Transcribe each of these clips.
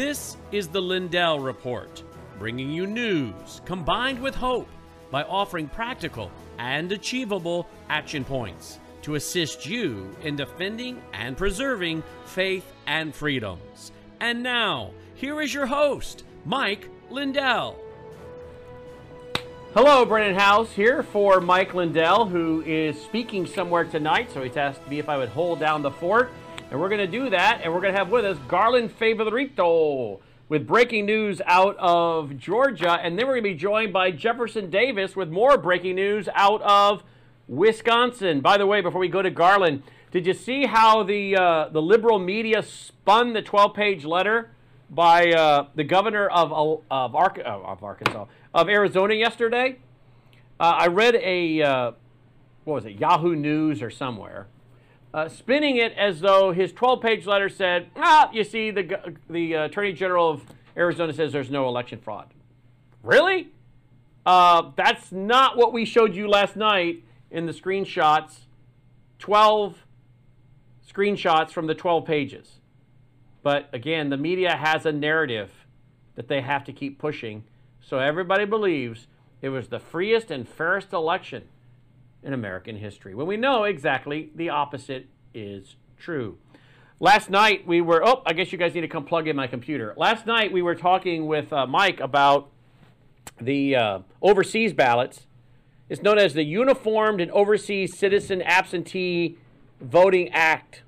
This is the Lindell Report, bringing you news combined with hope by offering practical and achievable action points to assist you in defending and preserving faith and freedoms. And now, here is your host, Mike Lindell. Hello, Brannon Howse here for Mike Lindell, who is speaking somewhere tonight. So he's asked me if I would hold down the fort. And we're going to do that. And we're going to have with us Garland Favorito with breaking news out of Georgia. And then we're going to be joined by Jefferson Davis with more breaking news out of Wisconsin. By the way, before we go to Garland, did you see how the, uh, the liberal media spun the 12 page letter by uh, the governor of, of, Ar- of Arkansas? of Arizona yesterday. Uh, I read a, uh, what was it, Yahoo News or somewhere, uh, spinning it as though his 12 page letter said, ah, you see, the, the Attorney General of Arizona says there's no election fraud. Really? Uh, that's not what we showed you last night in the screenshots. 12 screenshots from the 12 pages. But again, the media has a narrative that they have to keep pushing so everybody believes it was the freest and fairest election in American history. When we know exactly the opposite is true. Last night we were, oh, I guess you guys need to come plug in my computer. Last night we were talking with uh, Mike about the uh, overseas ballots. It's known as the Uniformed and Overseas Citizen Absentee Voting Act.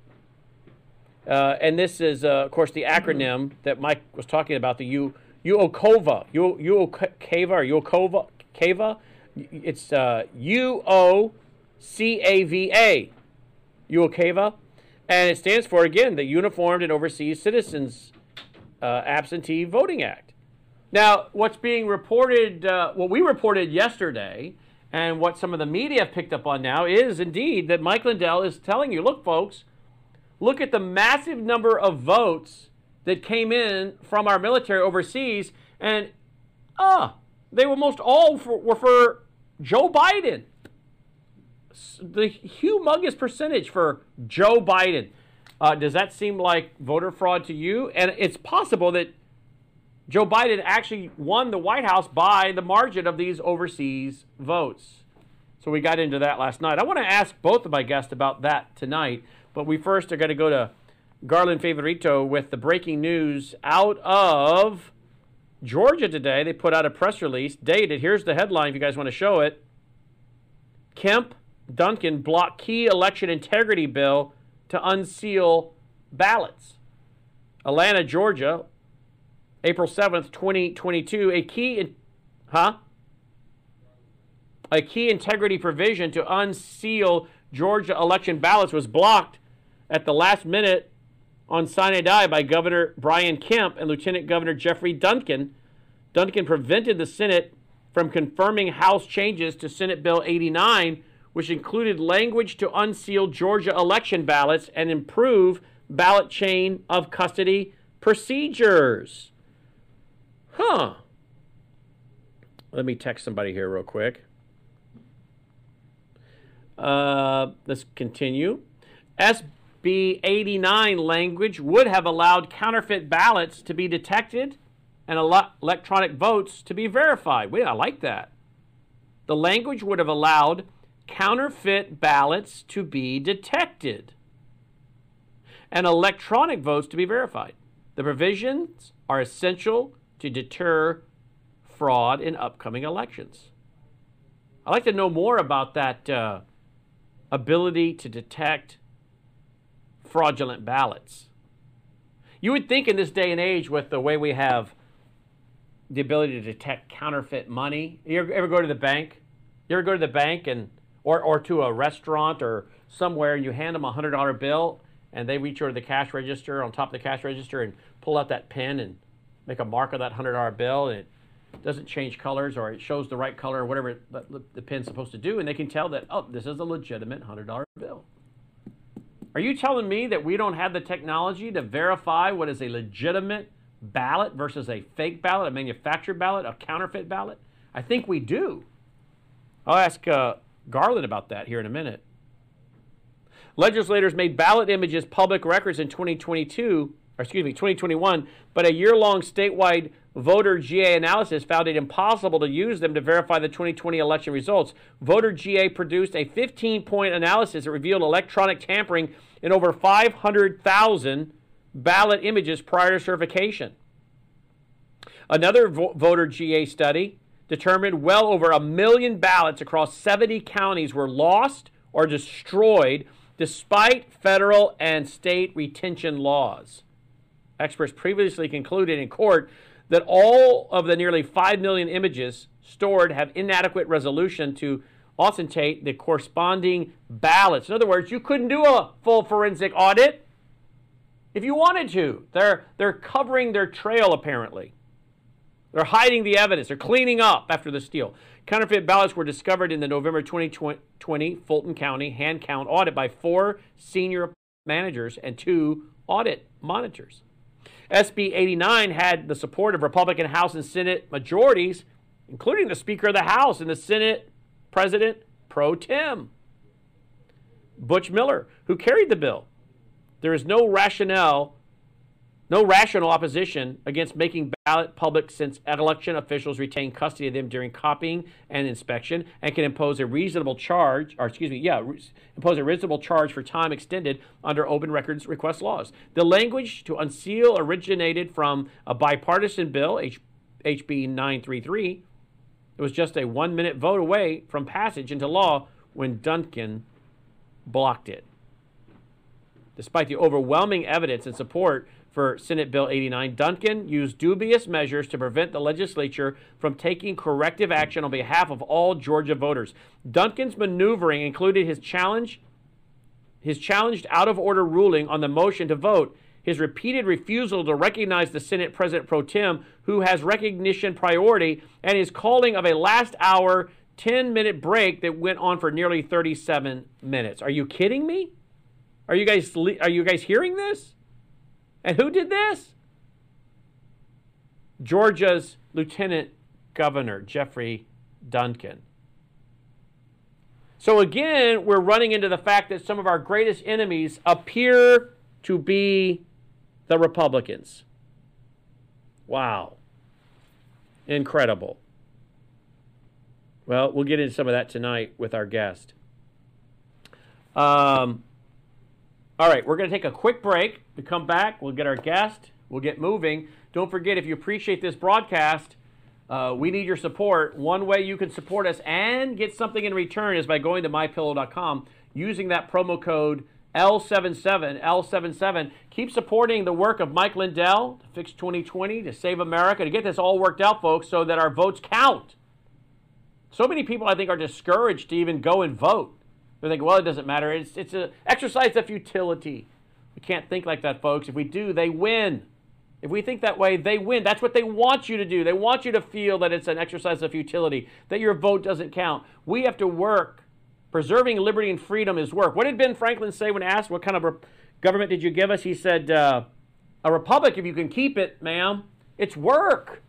Uh, and this is, uh, of course, the acronym that Mike was talking about, the U Uokova, Uokava or Uokova. It's uh, U O C A V A, Uokava, and it stands for again the Uniformed and Overseas Citizens uh, Absentee Voting Act. Now, what's being reported, uh, what we reported yesterday, and what some of the media have picked up on now is indeed that Mike Lindell is telling you, look, folks, look at the massive number of votes that came in from our military overseas, and ah, they were most all for, were for Joe Biden. The humongous percentage for Joe Biden. Uh, does that seem like voter fraud to you? And it's possible that Joe Biden actually won the White House by the margin of these overseas votes. So we got into that last night. I want to ask both of my guests about that tonight, but we first are going to go to Garland Favorito with the breaking news out of Georgia today. They put out a press release dated. Here's the headline if you guys want to show it. Kemp Duncan block key election integrity bill to unseal ballots. Atlanta, Georgia, April 7th, 2022. A key in, huh? A key integrity provision to unseal Georgia election ballots was blocked at the last minute on sine die by Governor Brian Kemp and Lieutenant Governor Geoffrey Duncan. Duncan prevented the Senate from confirming House changes to Senate Bill 89, which included language to unseal Georgia election ballots and improve ballot chain of custody procedures. Huh. Let me text somebody here real quick. Uh, let's continue. S B89 language would have allowed counterfeit ballots to be detected and electronic votes to be verified. Wait, I like that. The language would have allowed counterfeit ballots to be detected and electronic votes to be verified. The provisions are essential to deter fraud in upcoming elections. I'd like to know more about that uh, ability to detect fraudulent ballots. You would think in this day and age, with the way we have the ability to detect counterfeit money, you ever go to the bank? You ever go to the bank and or, or to a restaurant or somewhere and you hand them a hundred dollar bill and they reach over the cash register on top of the cash register and pull out that pen and make a mark of that hundred dollar bill and it doesn't change colors or it shows the right color or whatever the, the pen's supposed to do and they can tell that oh this is a legitimate hundred dollar bill are you telling me that we don't have the technology to verify what is a legitimate ballot versus a fake ballot, a manufactured ballot, a counterfeit ballot? I think we do. I'll ask uh, Garland about that here in a minute. Legislators made ballot images public records in 2022 or excuse me, 2021, but a year long statewide voter GA analysis found it impossible to use them to verify the 2020 election results. Voter GA produced a 15 point analysis that revealed electronic tampering in over 500,000 ballot images prior to certification. Another vo- voter GA study determined well over a million ballots across 70 counties were lost or destroyed despite federal and state retention laws. Experts previously concluded in court that all of the nearly 5 million images stored have inadequate resolution to authenticate the corresponding ballots. In other words, you couldn't do a full forensic audit if you wanted to. They're, they're covering their trail, apparently. They're hiding the evidence. They're cleaning up after the steal. Counterfeit ballots were discovered in the November 2020 Fulton County hand count audit by four senior managers and two audit monitors. SB 89 had the support of Republican House and Senate majorities, including the Speaker of the House and the Senate President pro tem, Butch Miller, who carried the bill. There is no rationale no rational opposition against making ballot public since election officials retain custody of them during copying and inspection and can impose a reasonable charge, or excuse me, yeah, impose a reasonable charge for time extended under open records request laws. The language to unseal originated from a bipartisan bill, H- HB 933. It was just a one minute vote away from passage into law when Duncan blocked it. Despite the overwhelming evidence and support for Senate Bill 89, Duncan used dubious measures to prevent the legislature from taking corrective action on behalf of all Georgia voters. Duncan's maneuvering included his challenge his challenged out of order ruling on the motion to vote, his repeated refusal to recognize the Senate President pro tem who has recognition priority, and his calling of a last hour 10 minute break that went on for nearly 37 minutes. Are you kidding me? Are you guys are you guys hearing this? And who did this? Georgia's Lieutenant Governor, Geoffrey Duncan. So again, we're running into the fact that some of our greatest enemies appear to be the Republicans. Wow. Incredible. Well, we'll get into some of that tonight with our guest. Um, all right, we're going to take a quick break. We come back, we'll get our guest, we'll get moving. Don't forget, if you appreciate this broadcast, uh, we need your support. One way you can support us and get something in return is by going to mypillow.com using that promo code L77, L77. Keep supporting the work of Mike Lindell to fix 2020, to save America, to get this all worked out, folks, so that our votes count. So many people, I think, are discouraged to even go and vote. They think, well, it doesn't matter. It's, it's an exercise of futility. Can't think like that, folks. If we do, they win. If we think that way, they win. That's what they want you to do. They want you to feel that it's an exercise of futility, that your vote doesn't count. We have to work. Preserving liberty and freedom is work. What did Ben Franklin say when asked, What kind of re- government did you give us? He said, uh, A republic, if you can keep it, ma'am, it's work.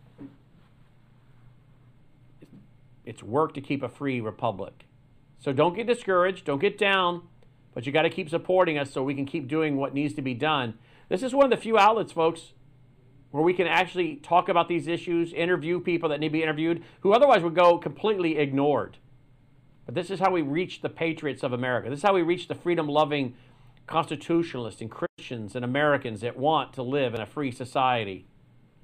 It's work to keep a free republic. So don't get discouraged, don't get down, but you got to keep supporting us so we can keep doing what needs to be done. This is one of the few outlets, folks, where we can actually talk about these issues, interview people that need to be interviewed who otherwise would go completely ignored. But this is how we reach the patriots of America. This is how we reach the freedom loving constitutionalists and Christians and Americans that want to live in a free society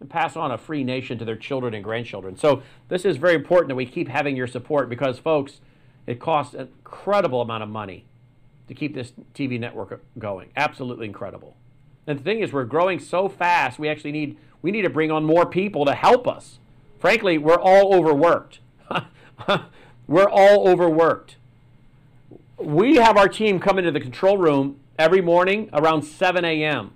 and pass on a free nation to their children and grandchildren. So, this is very important that we keep having your support because, folks, it costs an incredible amount of money to keep this TV network going. Absolutely incredible. And the thing is, we're growing so fast. We actually need we need to bring on more people to help us. Frankly, we're all overworked. we're all overworked. We have our team come into the control room every morning around 7 a.m.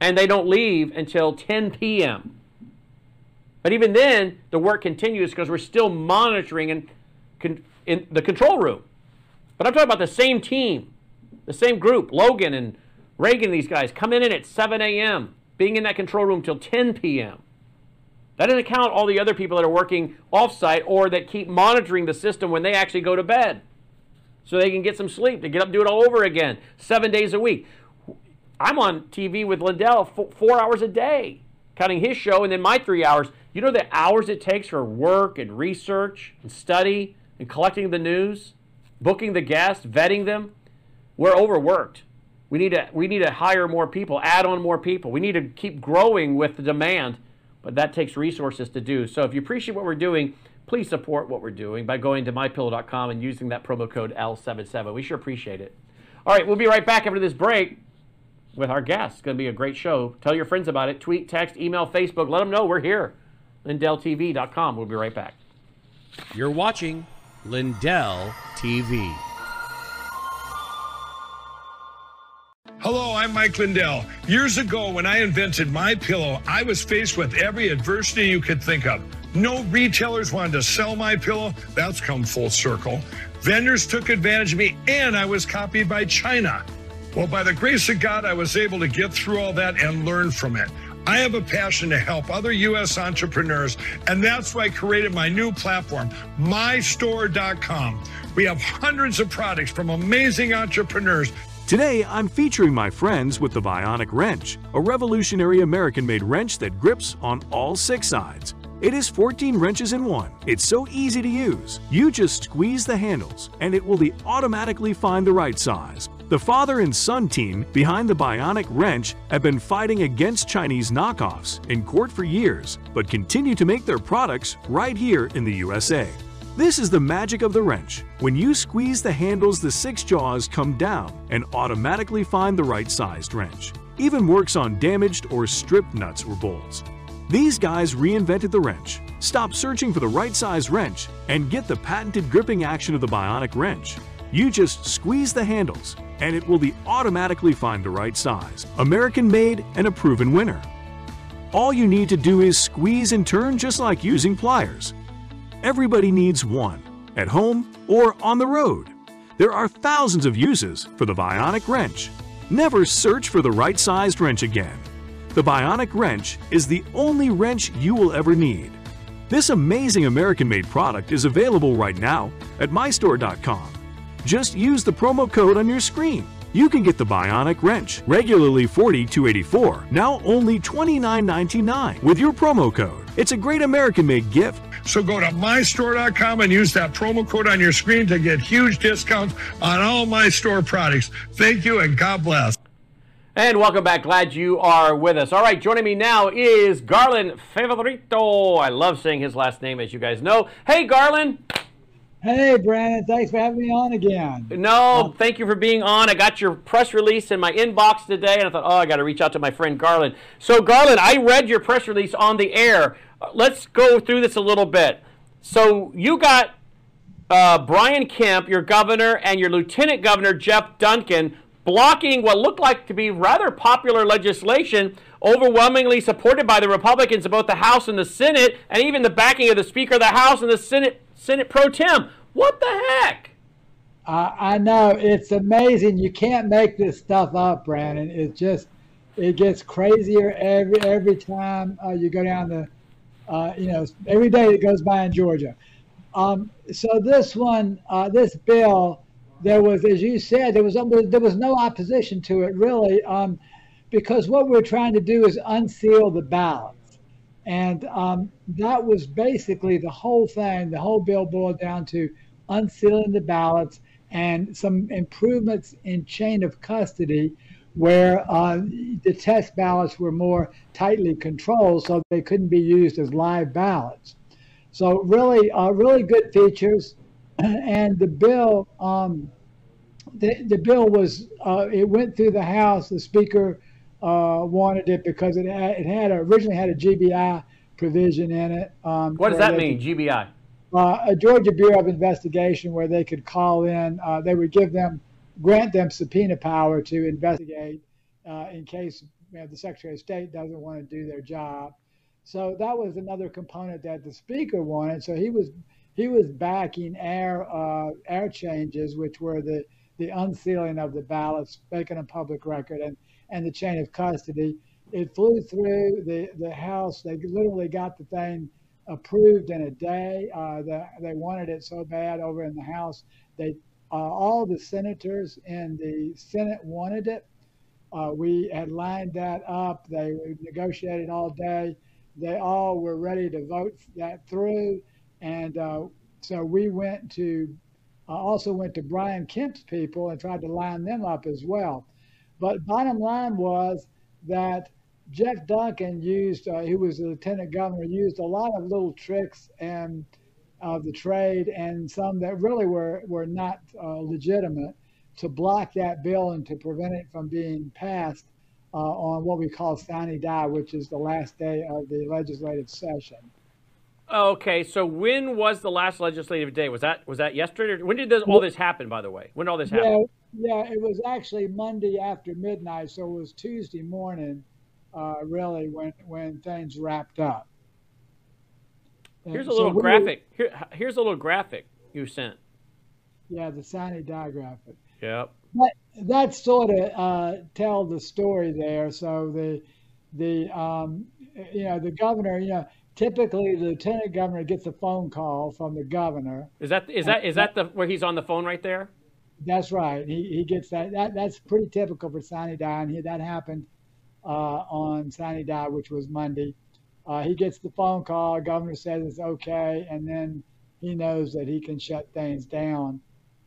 And they don't leave until 10 p.m. But even then, the work continues because we're still monitoring con- in the control room. But I'm talking about the same team, the same group, Logan and Reagan, these guys, coming in at 7 a.m., being in that control room till 10 p.m. That doesn't count all the other people that are working offsite or that keep monitoring the system when they actually go to bed so they can get some sleep to get up and do it all over again, seven days a week. I'm on TV with Lindell four, four hours a day, counting his show and then my three hours. You know the hours it takes for work and research and study and collecting the news, booking the guests, vetting them. We're overworked. We need to we need to hire more people, add on more people. We need to keep growing with the demand, but that takes resources to do. So if you appreciate what we're doing, please support what we're doing by going to mypillow.com and using that promo code L77. We sure appreciate it. All right, we'll be right back after this break with our guests. It's going to be a great show. Tell your friends about it. Tweet, text, email, Facebook. Let them know we're here. LindellTV.com. We'll be right back. You're watching Lindell TV. Hello, I'm Mike Lindell. Years ago, when I invented my pillow, I was faced with every adversity you could think of. No retailers wanted to sell my pillow. That's come full circle. Vendors took advantage of me, and I was copied by China. Well, by the grace of God, I was able to get through all that and learn from it. I have a passion to help other U.S. entrepreneurs, and that's why I created my new platform, mystore.com. We have hundreds of products from amazing entrepreneurs. Today, I'm featuring my friends with the Bionic Wrench, a revolutionary American made wrench that grips on all six sides. It is 14 wrenches in one. It's so easy to use. You just squeeze the handles, and it will be automatically find the right size. The father and son team behind the Bionic Wrench have been fighting against Chinese knockoffs in court for years, but continue to make their products right here in the USA. This is the magic of the wrench. When you squeeze the handles, the six jaws come down and automatically find the right sized wrench. Even works on damaged or stripped nuts or bolts. These guys reinvented the wrench. Stop searching for the right size wrench and get the patented gripping action of the Bionic wrench. You just squeeze the handles and it will be automatically find the right size. American made and a proven winner. All you need to do is squeeze and turn just like using pliers. Everybody needs one, at home or on the road. There are thousands of uses for the Bionic wrench. Never search for the right sized wrench again. The Bionic Wrench is the only wrench you will ever need. This amazing American-made product is available right now at mystore.com. Just use the promo code on your screen. You can get the Bionic Wrench, regularly $42.84, now only $29.99 with your promo code. It's a great American-made gift so go to mystore.com and use that promo code on your screen to get huge discounts on all my store products. Thank you and God bless. And welcome back. Glad you are with us. All right, joining me now is Garland Favorito. I love saying his last name, as you guys know. Hey, Garland. Hey, Brannon. Thanks for having me on again. No, thank you for being on. I got your press release in my inbox today, and I thought, oh, I got to reach out to my friend Garland. So, Garland, I read your press release on the air. Uh, let's go through this a little bit. So, you got uh, Brian Kemp, your governor, and your lieutenant governor, Geoff Duncan, blocking what looked like to be rather popular legislation, overwhelmingly supported by the Republicans in both the House and the Senate, and even the backing of the Speaker of the House and the Senate, Senate pro tem. What the heck? I know it's amazing. You can't make this stuff up, Brannon. It just it gets crazier every every time uh, you go down the, uh, you know, every day that goes by in Georgia. Um, so this one, uh, this bill there was, as you said, there was there was no opposition to it really, um, because what we're trying to do is unseal the ballots, and um, that was basically the whole thing. The whole bill boiled down to unsealing the ballots and some improvements in chain of custody, where uh, the test ballots were more tightly controlled, so they couldn't be used as live ballots. So really, uh, really good features and the bill, um, the, the bill was, uh, it went through the House. The Speaker uh, wanted it because it had, it had originally had a GBI provision in it. Um, what does that mean, GBI? Uh, a Georgia Bureau of Investigation, where they could call in, uh, they would give them, grant them subpoena power to investigate uh, in case you know, the Secretary of State doesn't want to do their job. So that was another component that the Speaker wanted. So he was he was backing air uh, air changes, which were the the unsealing of the ballots, making a public record, and and the chain of custody. It flew through the the House. They literally got the thing approved in a day. Uh, the, they wanted it so bad over in the House. They uh, all the senators in the Senate wanted it, Uh, we had lined that up. They negotiated all day. They all were ready to vote that through. And uh, so we went to, uh, also went to Brian Kemp's people and tried to line them up as well. But bottom line was that Geoff Duncan used, uh, who was the lieutenant governor, used a lot of little tricks and of the trade and some that really were, were not uh, legitimate to block that bill and to prevent it from being passed uh, on what we call sine die, which is the last day of the legislative session. Okay, so when was the last legislative day? Was that was that yesterday? when did this, all this happen? By the way, when did all this happen? Yeah, yeah, it was actually Monday after midnight, so it was Tuesday morning, uh, really, when when things wrapped up. Here's a little so graphic. Here, here's a little graphic you sent. Yeah, the sine die graphic. Yep. That, that sort of uh, tell the story there. So the the um, you know the governor, you know, typically the lieutenant governor gets a phone call from the governor. Is that is that is that the where he's on the phone right there? That's right. He, he gets that. that that's pretty typical for die, and he, that happened on sine die, which was Monday. Uh, he gets the phone call. Governor says it's okay, and then he knows that he can shut things down.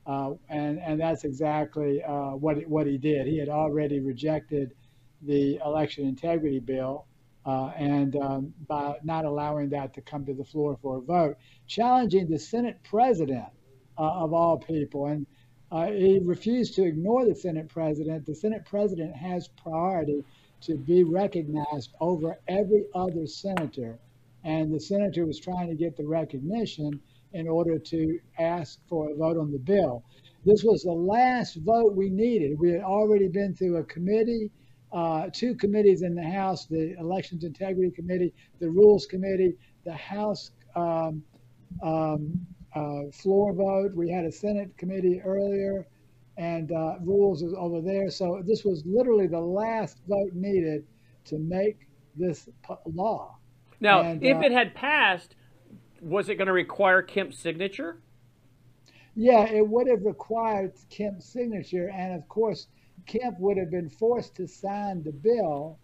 Uh, and and that's exactly uh, what what he did. He had already rejected the election integrity bill, uh, and um, by not allowing that to come to the floor for a vote, challenging the Senate president uh, of all people, and uh, he refused to ignore the Senate president. The Senate president has priority to be recognized over every other senator. And the senator was trying to get the recognition in order to ask for a vote on the bill. This was the last vote we needed. We had already been through a committee, uh, two committees in the House the Elections Integrity Committee, the Rules Committee, the House um, um, uh, floor vote. We had a Senate committee earlier and uh, rules is over there. So this was literally the last vote needed to make this law. Now, and, if uh, it had passed, was it going to require Kemp's signature? Yeah, it would have required Kemp's signature, and of course, Kemp would have been forced to sign the bill.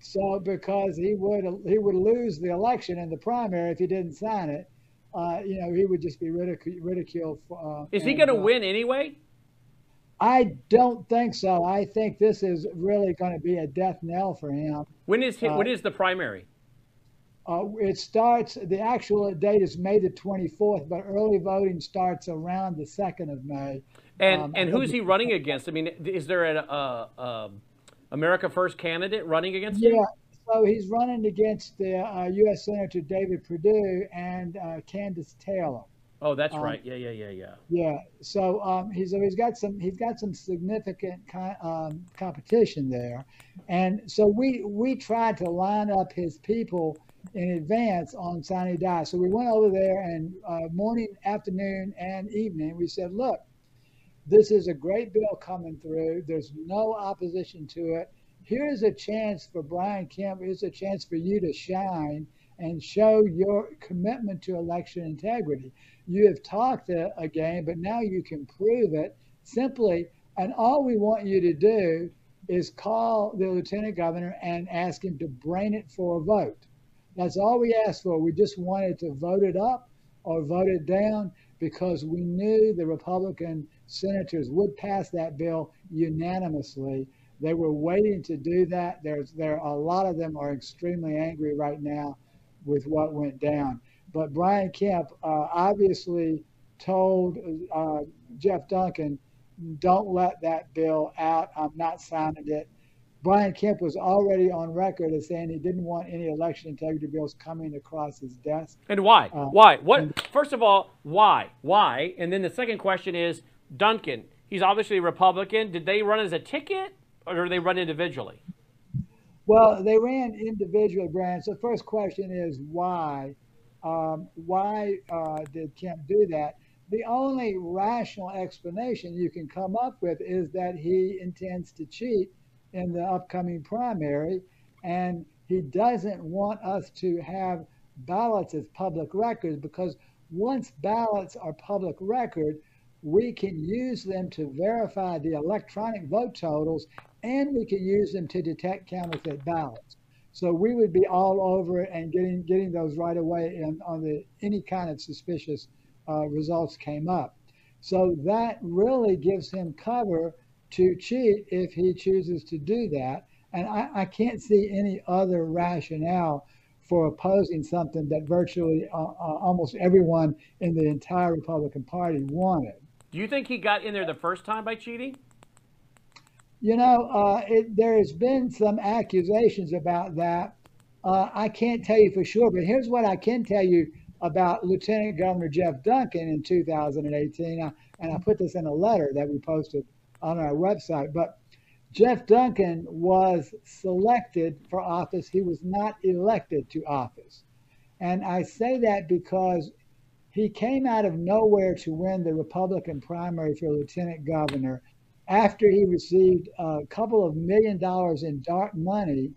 So because he would he would lose the election in the primary if he didn't sign it, uh, you know, he would just be ridic- ridiculed. Uh, Is he going to uh, win anyway? I don't think so. I think this is really going to be a death knell for him. When is he, uh, when is the primary? Uh, it starts. The actual date is May the 24th, but early voting starts around the 2nd of May. And um, and who's he running against? I mean, is there an uh, America First candidate running against yeah, him? Yeah. So he's running against the U.S. Uh, Senator David Perdue and uh, Kandiss Taylor. Oh, that's um, right. Yeah, yeah, yeah, yeah. Yeah. So um, he's he's got some he's got some significant um, competition there, and so we we tried to line up his people in advance on sine die. So we went over there and uh, morning, afternoon, and evening. We said, look, this is a great bill coming through. There's no opposition to it. Here's a chance for Brian Kemp. Here's a chance for you to shine and show your commitment to election integrity you have talked a, a game, but now you can prove it simply. And all we want you to do is call the lieutenant governor and ask him to bring it for a vote. That's all we asked for. We just wanted to vote it up or vote it down because we knew the Republican senators would pass that bill unanimously. They were waiting to do that. There's there are a lot of them are extremely angry right now with what went down. But Brian Kemp uh, obviously told uh, Geoff Duncan, don't let that bill out. I'm not signing it. Brian Kemp was already on record as saying he didn't want any election integrity bills coming across his desk. And why? Uh, why? What? And, first of all, why? Why? And then the second question is Duncan. He's obviously a Republican. Did they run as a ticket, or did they run individually? Well, they ran individually, Brian. So the first question is why? Um, why uh, did Kemp do that? The only rational explanation you can come up with is that he intends to cheat in the upcoming primary, and he doesn't want us to have ballots as public records because once ballots are public record, we can use them to verify the electronic vote totals and we can use them to detect counterfeit ballots. So we would be all over it and getting getting those right away and on the any kind of suspicious uh, results came up. So that really gives him cover to cheat if he chooses to do that. And I, I can't see any other rationale for opposing something that virtually uh, uh, almost everyone in the entire Republican Party wanted. Do you think he got in there the first time by cheating? You know, uh, it, there has been some accusations about that. Uh, I can't tell you for sure, but here's what I can tell you about Lieutenant Governor Geoff Duncan in 2018. Uh, and I put this in a letter that we posted on our website. But Geoff Duncan was selected for office. He was not elected to office. And I say that because he came out of nowhere to win the Republican primary for lieutenant governor after he received a couple of million dollars in dark money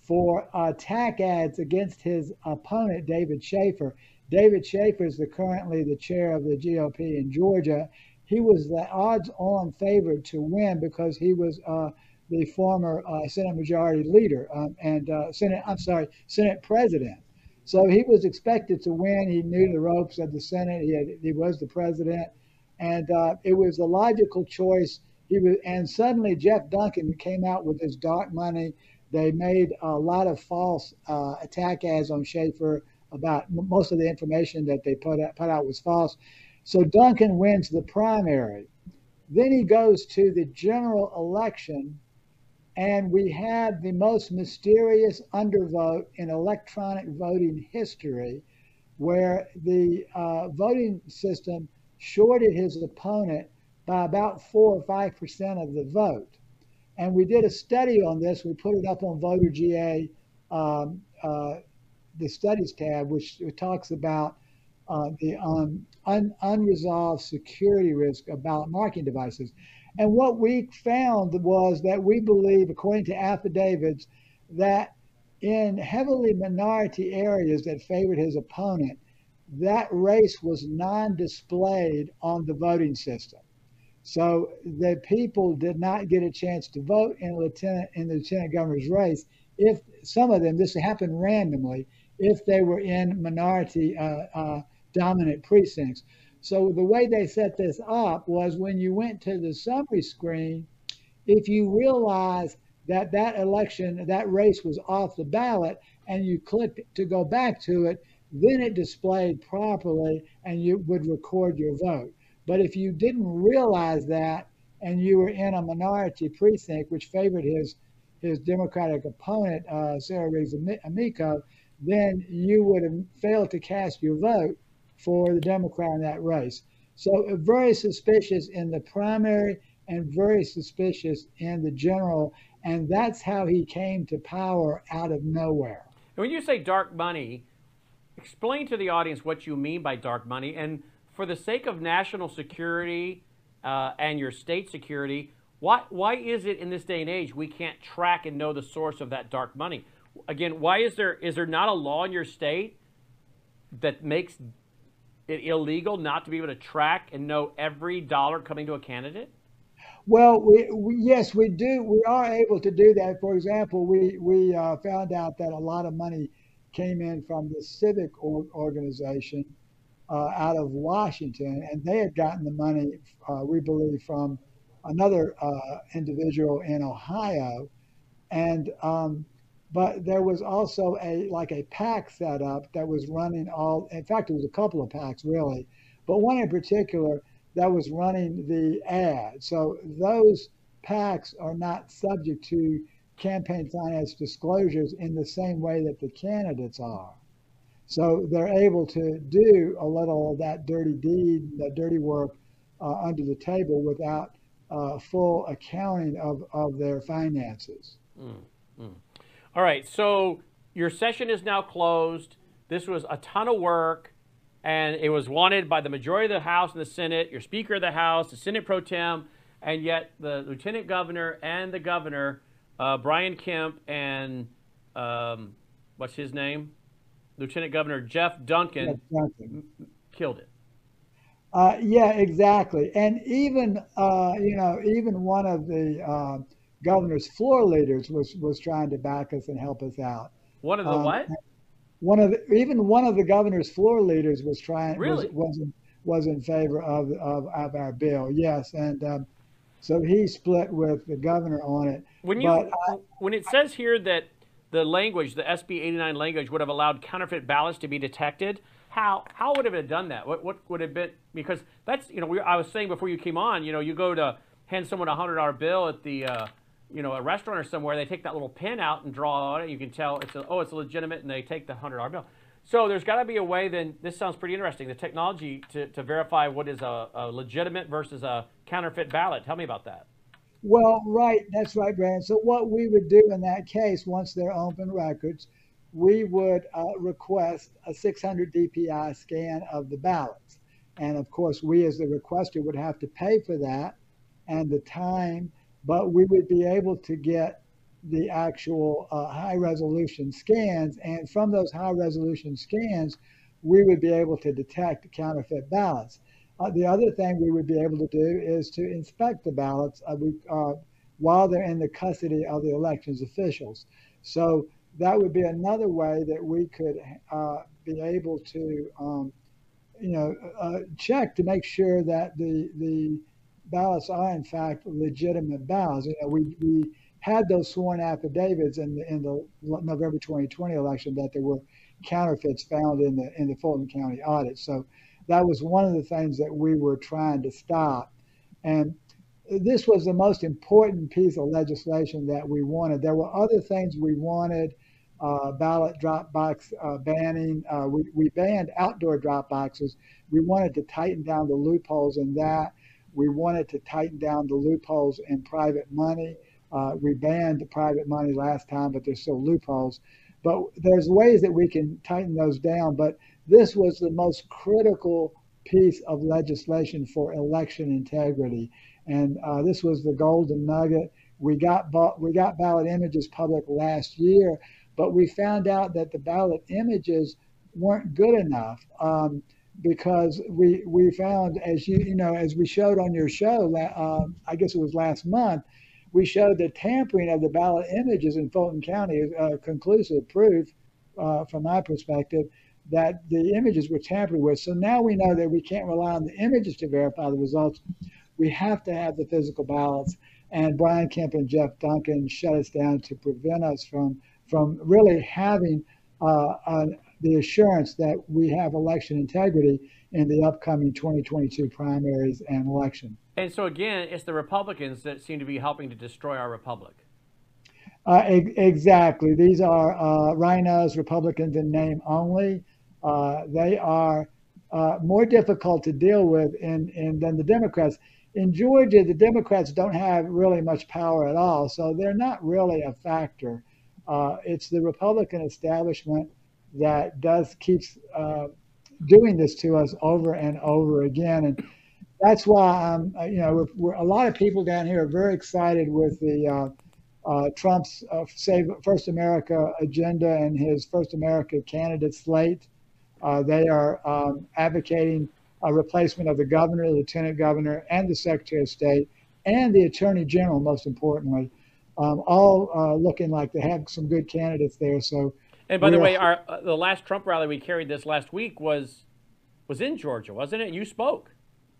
for attack ads against his opponent, David Shafer. David Shafer is the, currently the chair of the GOP in Georgia. He was the odds-on favorite to win because he was uh, the former uh, Senate Majority Leader um, and uh, Senate. I'm sorry, Senate President. So he was expected to win. He knew the ropes of the Senate. He, had, he was the president, and uh, it was a logical choice. He was, and suddenly Geoff Duncan came out with his dark money. They made a lot of false uh, attack ads on Shafer about most of the information that they put out, put out was false. So Duncan wins the primary. Then he goes to the general election and we had the most mysterious undervote in electronic voting history, where the uh, voting system shorted his opponent by about four or five percent of the vote. And we did a study on this. We put it up on Voter GA, um, uh, the studies tab, which talks about uh, the um, un- unresolved security risk about marking devices. And what we found was that we believe, according to affidavits, that in heavily minority areas that favored his opponent, that race was non displayed on the voting system. So the people did not get a chance to vote in lieutenant in the lieutenant governor's race. If some of them, this happened randomly, if they were in minority uh, uh, dominant precincts. So the way they set this up was when you went to the summary screen, if you realized that that election, that race was off the ballot, and you clicked to go back to it, then it displayed properly and you would record your vote. But if you didn't realize that and you were in a minority precinct which favored his his Democratic opponent, uh, Sarah Riggs Amico, then you would have failed to cast your vote for the Democrat in that race. So uh, very suspicious in the primary and very suspicious in the general. And that's how he came to power out of nowhere. When you say dark money, explain to the audience what you mean by dark money. And for the sake of national security uh, and your state security, why, why is it in this day and age we can't track and know the source of that dark money? Again, why is there is there not a law in your state that makes it illegal not to be able to track and know every dollar coming to a candidate? Well, we, we, yes, we do. We are able to do that. For example, we we uh, found out that a lot of money came in from the civic organization uh, out of Washington, and they had gotten the money, uh, we believe, from another uh, individual in Ohio, and um, but there was also a like a PAC set up that was running all in fact it was a couple of PACs really but one in particular that was running the ad. So those PACs are not subject to campaign finance disclosures in the same way that the candidates are so they're able to do a little of that dirty deed that dirty work uh, under the table without uh, full accounting of, of their finances mm, mm. All right, so your session is now closed. This was a ton of work, and it was wanted by the majority of the House and the Senate, your Speaker of the House, the Senate pro tem, and yet the Lieutenant Governor and the Governor, uh, Brian Kemp, and um, what's his name? Lieutenant Governor Geoff Duncan, Duncan. killed it. Uh, yeah, exactly. And even uh, you know, even one of the uh, governor's floor leaders was was trying to back us and help us out. One of the um, what? One of the, even one of the governor's floor leaders was trying really? was, was in, was in favor of of, of our bill. Yes, and um, so he split with the governor on it. When you I, when it says here that the language, the SB 89 language, would have allowed counterfeit ballots to be detected. How how would it have done that? What what would have been because that's you know we, I was saying before you came on. You know you go to hand someone a hundred dollar bill at the uh, you know a restaurant or somewhere. They take that little pin out and draw on it. You can tell it's a, oh it's legitimate, and they take the hundred dollar bill. So there's got to be a way. Then this sounds pretty interesting. The technology to, to verify what is a, a legitimate versus a counterfeit ballot. Tell me about that. Well, right, that's right, Brannon. So what we would do in that case, once they're open records, we would uh, request a 600 DPI scan of the ballots. And of course, we as the requester would have to pay for that and the time, but we would be able to get the actual uh, high resolution scans. And from those high resolution scans, we would be able to detect counterfeit ballots. Uh, the other thing we would be able to do is to inspect the ballots uh, we, uh, while they're in the custody of the elections officials. So that would be another way that we could uh, be able to, um, you know, uh, check to make sure that the the ballots are in fact legitimate ballots. You know, we we had those sworn affidavits in the in the November 2020 election that there were counterfeits found in the in the Fulton County audit. So that was one of the things that we were trying to stop. And this was the most important piece of legislation that we wanted. There were other things we wanted. Uh, ballot drop box uh, banning. Uh, we, we banned outdoor drop boxes. We wanted to tighten down the loopholes in that. We wanted to tighten down the loopholes in private money. Uh, we banned the private money last time, but there's still loopholes. But there's ways that we can tighten those down. But this was the most critical piece of legislation for election integrity. And uh, this was the golden nugget. We got, we got ballot images public last year, but we found out that the ballot images weren't good enough. Um, because we we found as you you know as we showed on your show uh, I guess it was last month we showed the tampering of the ballot images in Fulton County uh, conclusive proof uh, from my perspective that the images were tampered with. So now we know that we can't rely on the images to verify the results. We have to have the physical ballots. And Brian Kemp and Geoff Duncan shut us down to prevent us from from really having uh, the assurance that we have election integrity in the upcoming 2022 primaries and election. And so again, it's the Republicans that seem to be helping to destroy our republic. Uh, e- exactly. These are uh, RINOs, Republicans in name only. Uh, they are uh, more difficult to deal with in, in, than the Democrats. In Georgia, the Democrats don't have really much power at all, so they're not really a factor. Uh, it's the Republican establishment that does keeps uh, doing this to us over and over again, and that's why I'm, you know, we're, we're, a lot of people down here are very excited with the uh, uh, Trump's uh, Save First America agenda and his First America candidate slate. Uh, they are um, advocating a replacement of the governor, the lieutenant governor, and the secretary of state, and the attorney general, most importantly, um, all uh, looking like they have some good candidates there. So, and by the way, our uh, the last Trump rally we carried this last week was was in Georgia, wasn't it? You spoke.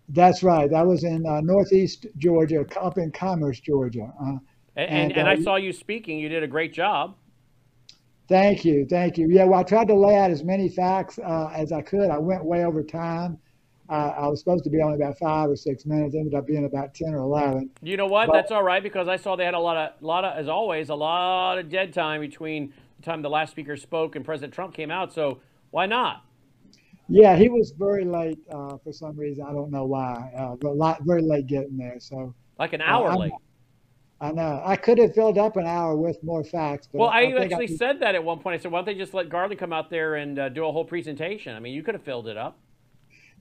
That's right. That was in uh, northeast Georgia, up in Commerce, Georgia. Uh, and, and, and I saw you speaking. You did a great job. Thank you, thank you. Yeah, well, I tried to lay out as many facts uh, as I could. I went way over time. Uh, I was supposed to be only about five or six minutes. Ended up being about ten or eleven. You know what? But, That's all right because I saw they had a lot of, lot of, as always, a lot of dead time between the time the last speaker spoke and President Trump came out. So why not? Yeah, he was very late uh, for some reason. I don't know why, uh, but lot, very late getting there. So like an hour late. I know. I could have filled up an hour with more facts. well, I, I actually I said that at one point. I said, why don't they just let Garland come out there and uh, do a whole presentation? I mean, you could have filled it up.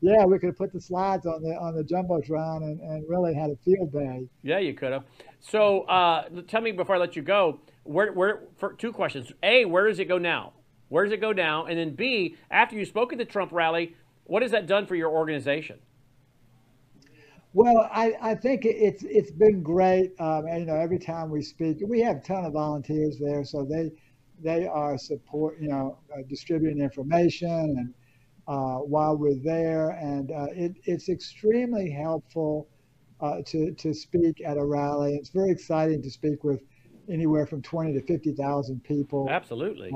Yeah, we could have put the slides on the on the jumbotron and, and really had a field day. Yeah, you could have. So, uh, tell me before I let you go, where where for two questions. A, where does it go now? Where does it go now? And then B, after you spoke at the Trump rally, what has that done for your organization? Well, I, I think it's it's been great. Um, and, you know, every time we speak, we have a ton of volunteers there, so they they are support, you know, uh, distributing information and uh, while we're there, and uh, it, it's extremely helpful uh, to to speak at a rally. It's very exciting to speak with anywhere from twenty to fifty thousand people. Absolutely.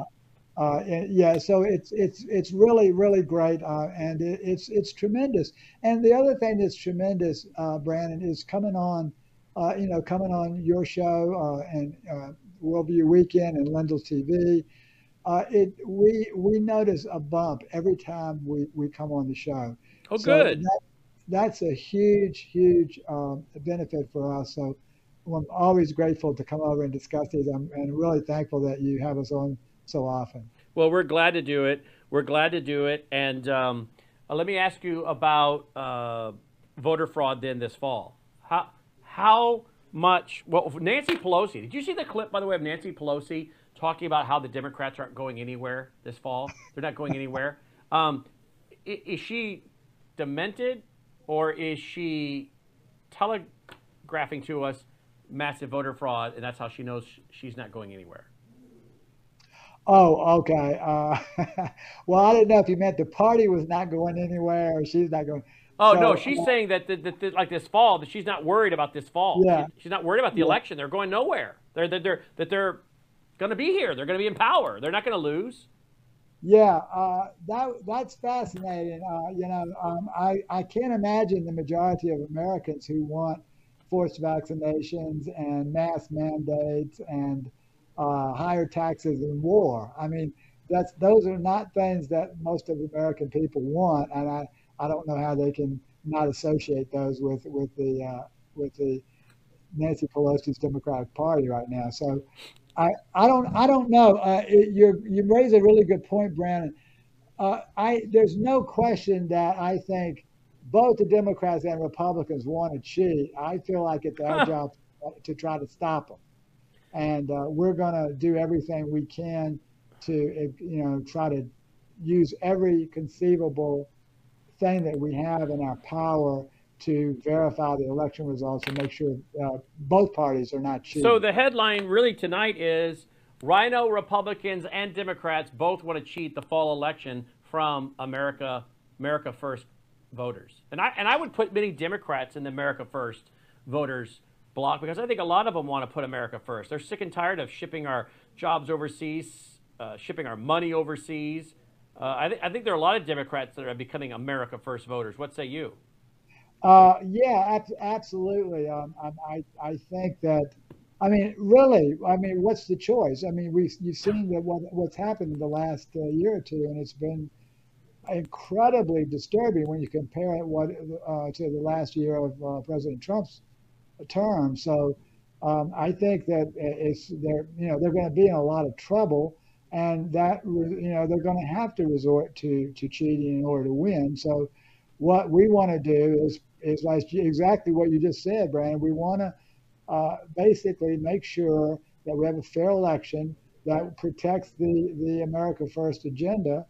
Uh, yeah, so it's it's it's really really great, uh, and it, it's it's tremendous. And the other thing that's tremendous, uh, Brannon, is coming on, uh, you know, coming on your show uh, and uh, Worldview Weekend and Lindell's TV. it we we notice a bump every time we we come on the show. Oh, so good. That, that's a huge huge um, benefit for us. So I'm always grateful to come over and discuss these. I'm and really thankful that you have us on so often. Well, we're glad to do it. We're glad to do it. And um, uh, let me ask you about uh, voter fraud then this fall. How how much? Well, Nancy Pelosi. Did you see the clip, by the way, of Nancy Pelosi talking about how the Democrats aren't going anywhere this fall? They're not going anywhere. Um, is she demented, or is she telegraphing to us massive voter fraud, and that's how she knows she's not going anywhere? Oh, okay. Uh, well, I didn't know if you meant the party was not going anywhere or she's not going. Oh so, no, she's uh, saying that, that, that, like this fall that she's not worried about this fall. Yeah. she's not worried about the yeah. election. They're going nowhere. They're they're, they're that they're going to be here. They're going to be in power. They're not going to lose. Yeah, uh, that that's fascinating. Uh, you know, um, I I can't imagine the majority of Americans who want forced vaccinations and mask mandates and uh, higher taxes and war. I mean, that's those are not things that most of the American people want, and I, I don't know how they can not associate those with with the uh, with the Nancy Pelosi's Democratic Party right now. So I, I don't I don't know. Uh, you you raise a really good point, Brannon. Uh, I there's no question that I think both the Democrats and Republicans want to cheat. I feel like it's our job to try to stop them and uh, we're going to do everything we can to you know try to use every conceivable thing that we have in our power to verify the election results and make sure uh, both parties are not cheating. So the headline really tonight is RINO Republicans and Democrats both want to cheat the fall election from America America First voters. And I and I would put many Democrats in the America First voters block because I think a lot of them want to put America first. They're sick and tired of shipping our jobs overseas, uh, shipping our money overseas. Uh, I, th- I, think there are a lot of Democrats that are becoming America first voters. What say you? Uh, yeah, ab- absolutely. Um, I, I think that, I mean, really, I mean, what's the choice? I mean, we you've seen that what, what's happened in the last uh, year or two, and it's been incredibly disturbing when you compare it what uh, to the last year of uh, President Trump's term. So um, I think that it's they're you know they're going to be in a lot of trouble, and that you know they're going to have to resort to to cheating in order to win. So what we want to do is is like exactly what you just said, Brannon. We want to uh, basically make sure that we have a fair election that protects the the America First agenda,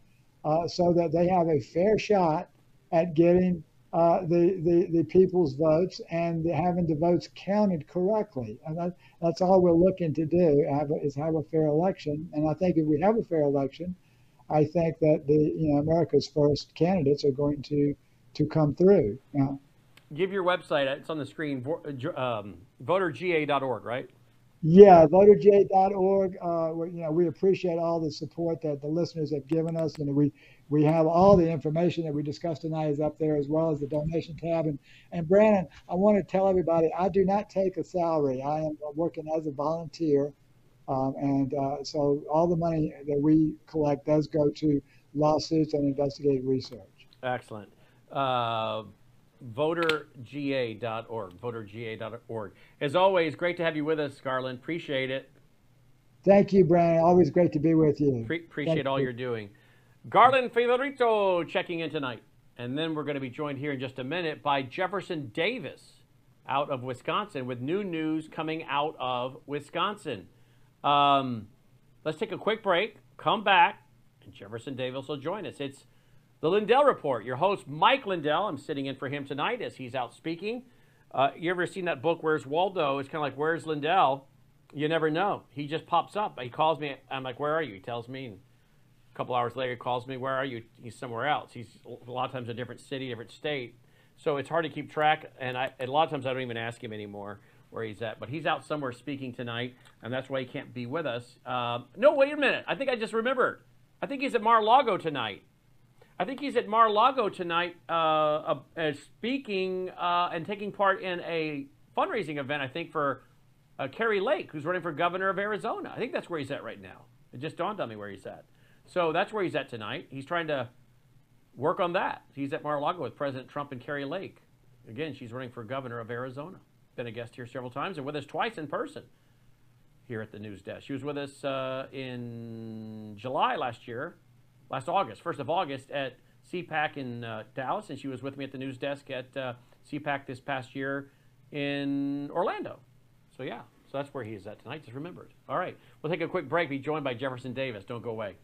uh, so that they have a fair shot at getting uh, the, the, the people's votes and having the votes counted correctly. And that, that's all we're looking to do have a, is have a fair election. And I think if we have a fair election, I think that the you know America's first candidates are going to to come through. You. Give your website. It's on the screen. Um, voterga.org, right? Yeah, voterga.org. Uh, you know, we appreciate all the support that the listeners have given us, and we we have all the information that we discussed tonight is up there as well as the donation tab. And, and Brandon, I want to tell everybody I do not take a salary. I am working as a volunteer. Um, and uh, so all the money that we collect does go to lawsuits and investigative research. Excellent. Uh, voterga.org. Voterga.org. As always, great to have you with us, Garland. Appreciate it. Thank you, Brian. Always great to be with you. Pre- appreciate Thank all you. you're doing. Garland Favorito checking in tonight. And then we're going to be joined here in just a minute by Jefferson Davis out of Wisconsin with new news coming out of Wisconsin. Um, let's take a quick break, come back, and Jefferson Davis will join us. It's the Lindell Report. Your host, Mike Lindell, I'm sitting in for him tonight as he's out speaking Uh, you ever seen that book, Where's Waldo? It's kind of like, Where's Lindell? You never know. He just pops up. He calls me. I'm like, Where are you? He tells me. And a couple hours later, he calls me. Where are you? He's somewhere else. He's a lot of times a different city, different state. So it's hard to keep track. And, a lot of times I don't even ask him anymore where he's at. But he's out somewhere speaking tonight, and that's why he can't be with us. Um, no, wait a minute. I think I just remembered. I think he's at Mar-a-Lago tonight. I think he's at Mar-a-Lago tonight, uh, uh, speaking uh, and taking part in a fundraising event. I think for uh, Kari Lake, who's running for governor of Arizona. I think that's where he's at right now. It just dawned on me where he's at. So that's where he's at tonight. He's trying to work on that. He's at Mar-a-Lago with President Trump and Kari Lake. Again, she's running for governor of Arizona. Been a guest here several times and with us twice in person here at the news desk. She was with us uh, in July last year last August, 1st of August, at CPAC in uh, Dallas, and she was with me at the news desk at uh, CPAC this past year in Orlando. So, yeah, so that's where he is at tonight. Just remembered. All right, we'll take a quick break. Be joined by Jefferson Davis. Don't go away.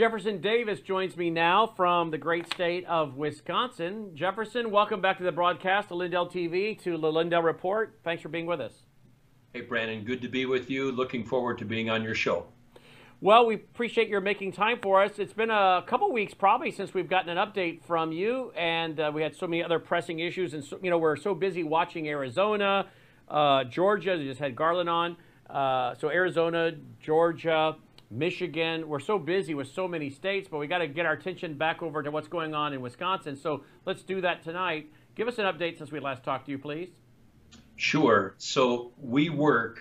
Jefferson Davis joins me now from the great state of Wisconsin. Jefferson, welcome back to the broadcast of Lindell TV to the Lindell Report. Thanks for being with us. Hey, Brannon, good to be with you. Looking forward to being on your show. Well, we appreciate your making time for us. It's been a couple weeks probably since we've gotten an update from you, and uh, we had so many other pressing issues. And, so, you know, we're so busy watching Arizona, uh, Georgia, they just had Garland on. Uh, so, Arizona, Georgia, Michigan. We're so busy with so many states, but we got to get our attention back over to what's going on in Wisconsin. So let's do that tonight. Give us an update since we last talked to you, please. Sure. So we work